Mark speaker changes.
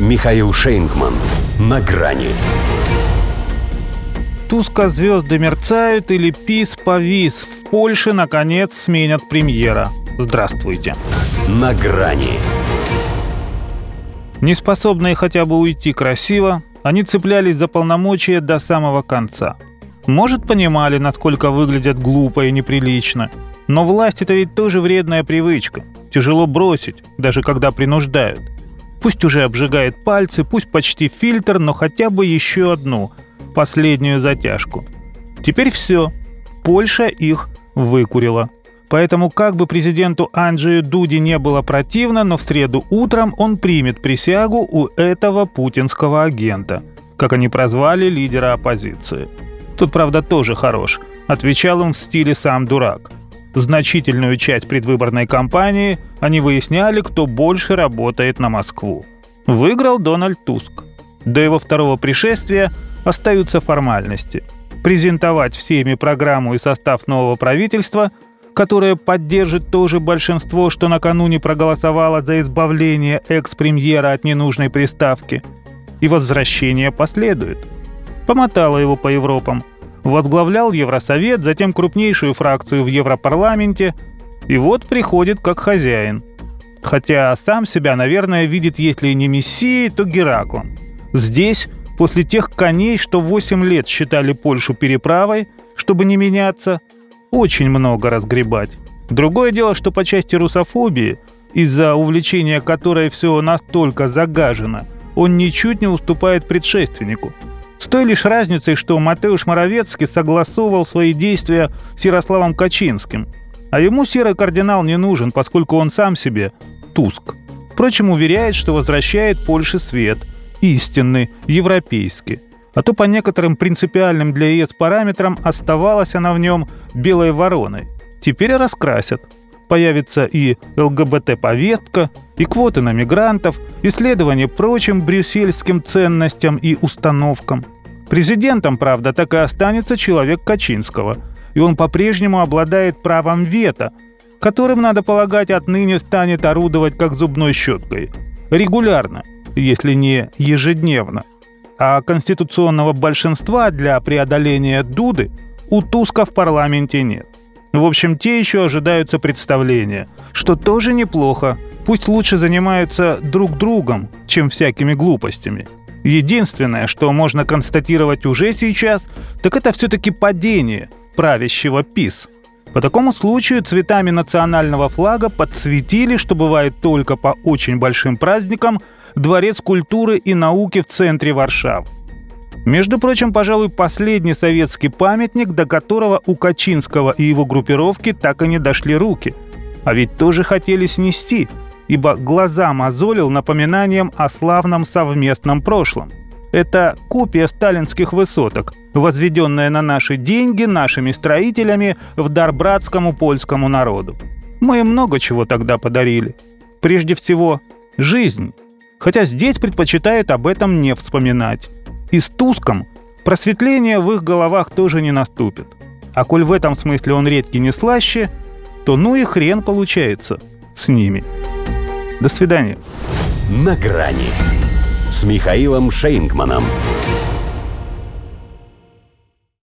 Speaker 1: Михаил Шейнгман. На грани.
Speaker 2: Туско звезды мерцают или пис повис. В Польше, наконец, сменят премьера. Здравствуйте.
Speaker 1: На грани.
Speaker 2: Неспособные хотя бы уйти красиво, они цеплялись за полномочия до самого конца. Может, понимали, насколько выглядят глупо и неприлично. Но власть – это ведь тоже вредная привычка. Тяжело бросить, даже когда принуждают. Пусть уже обжигает пальцы, пусть почти фильтр, но хотя бы еще одну, последнюю затяжку. Теперь все. Польша их выкурила. Поэтому как бы президенту Анджею Дуди не было противно, но в среду утром он примет присягу у этого путинского агента, как они прозвали лидера оппозиции. Тут, правда, тоже хорош. Отвечал он в стиле «сам дурак». Значительную часть предвыборной кампании они выясняли, кто больше работает на Москву. Выиграл Дональд Туск. До его второго пришествия остаются формальности. Презентовать всеми программу и состав нового правительства, которое поддержит то же большинство, что накануне проголосовало за избавление экс-премьера от ненужной приставки. И возвращение последует. Помотало его по Европам – возглавлял Евросовет, затем крупнейшую фракцию в Европарламенте, и вот приходит как хозяин. Хотя сам себя, наверное, видит, если не Мессией, то Гераклом. Здесь, после тех коней, что 8 лет считали Польшу переправой, чтобы не меняться, очень много разгребать. Другое дело, что по части русофобии, из-за увлечения которой все настолько загажено, он ничуть не уступает предшественнику – с той лишь разницей, что Матеуш Моровецкий согласовывал свои действия с Ярославом Качинским. А ему серый кардинал не нужен, поскольку он сам себе Туск. Впрочем, уверяет, что возвращает Польше свет, истинный, европейский. А то по некоторым принципиальным для ЕС параметрам оставалась она в нем белой вороной. Теперь раскрасят. Появится и ЛГБТ-повестка, и квоты на мигрантов, исследование прочим брюссельским ценностям и установкам. Президентом, правда, так и останется человек Качинского, и он по-прежнему обладает правом вето, которым, надо полагать, отныне станет орудовать как зубной щеткой. Регулярно, если не ежедневно. А конституционного большинства для преодоления Дуды у Туска в парламенте нет. В общем, те еще ожидаются представления, что тоже неплохо. Пусть лучше занимаются друг другом, чем всякими глупостями. Единственное, что можно констатировать уже сейчас, так это все-таки падение правящего ПИС. По такому случаю цветами национального флага подсветили, что бывает только по очень большим праздникам, Дворец культуры и науки в центре Варшавы. Между прочим, пожалуй, последний советский памятник, до которого у Качинского и его группировки так и не дошли руки. А ведь тоже хотели снести – ибо глаза мозолил напоминанием о славном совместном прошлом. Это копия сталинских высоток, возведенная на наши деньги нашими строителями в дар братскому польскому народу. Мы много чего тогда подарили. Прежде всего, жизнь. Хотя здесь предпочитают об этом не вспоминать. И с Туском просветление в их головах тоже не наступит. А коль в этом смысле он редкий не слаще, то ну и хрен получается с ними. До свидания.
Speaker 1: На грани с Михаилом Шейнгманом.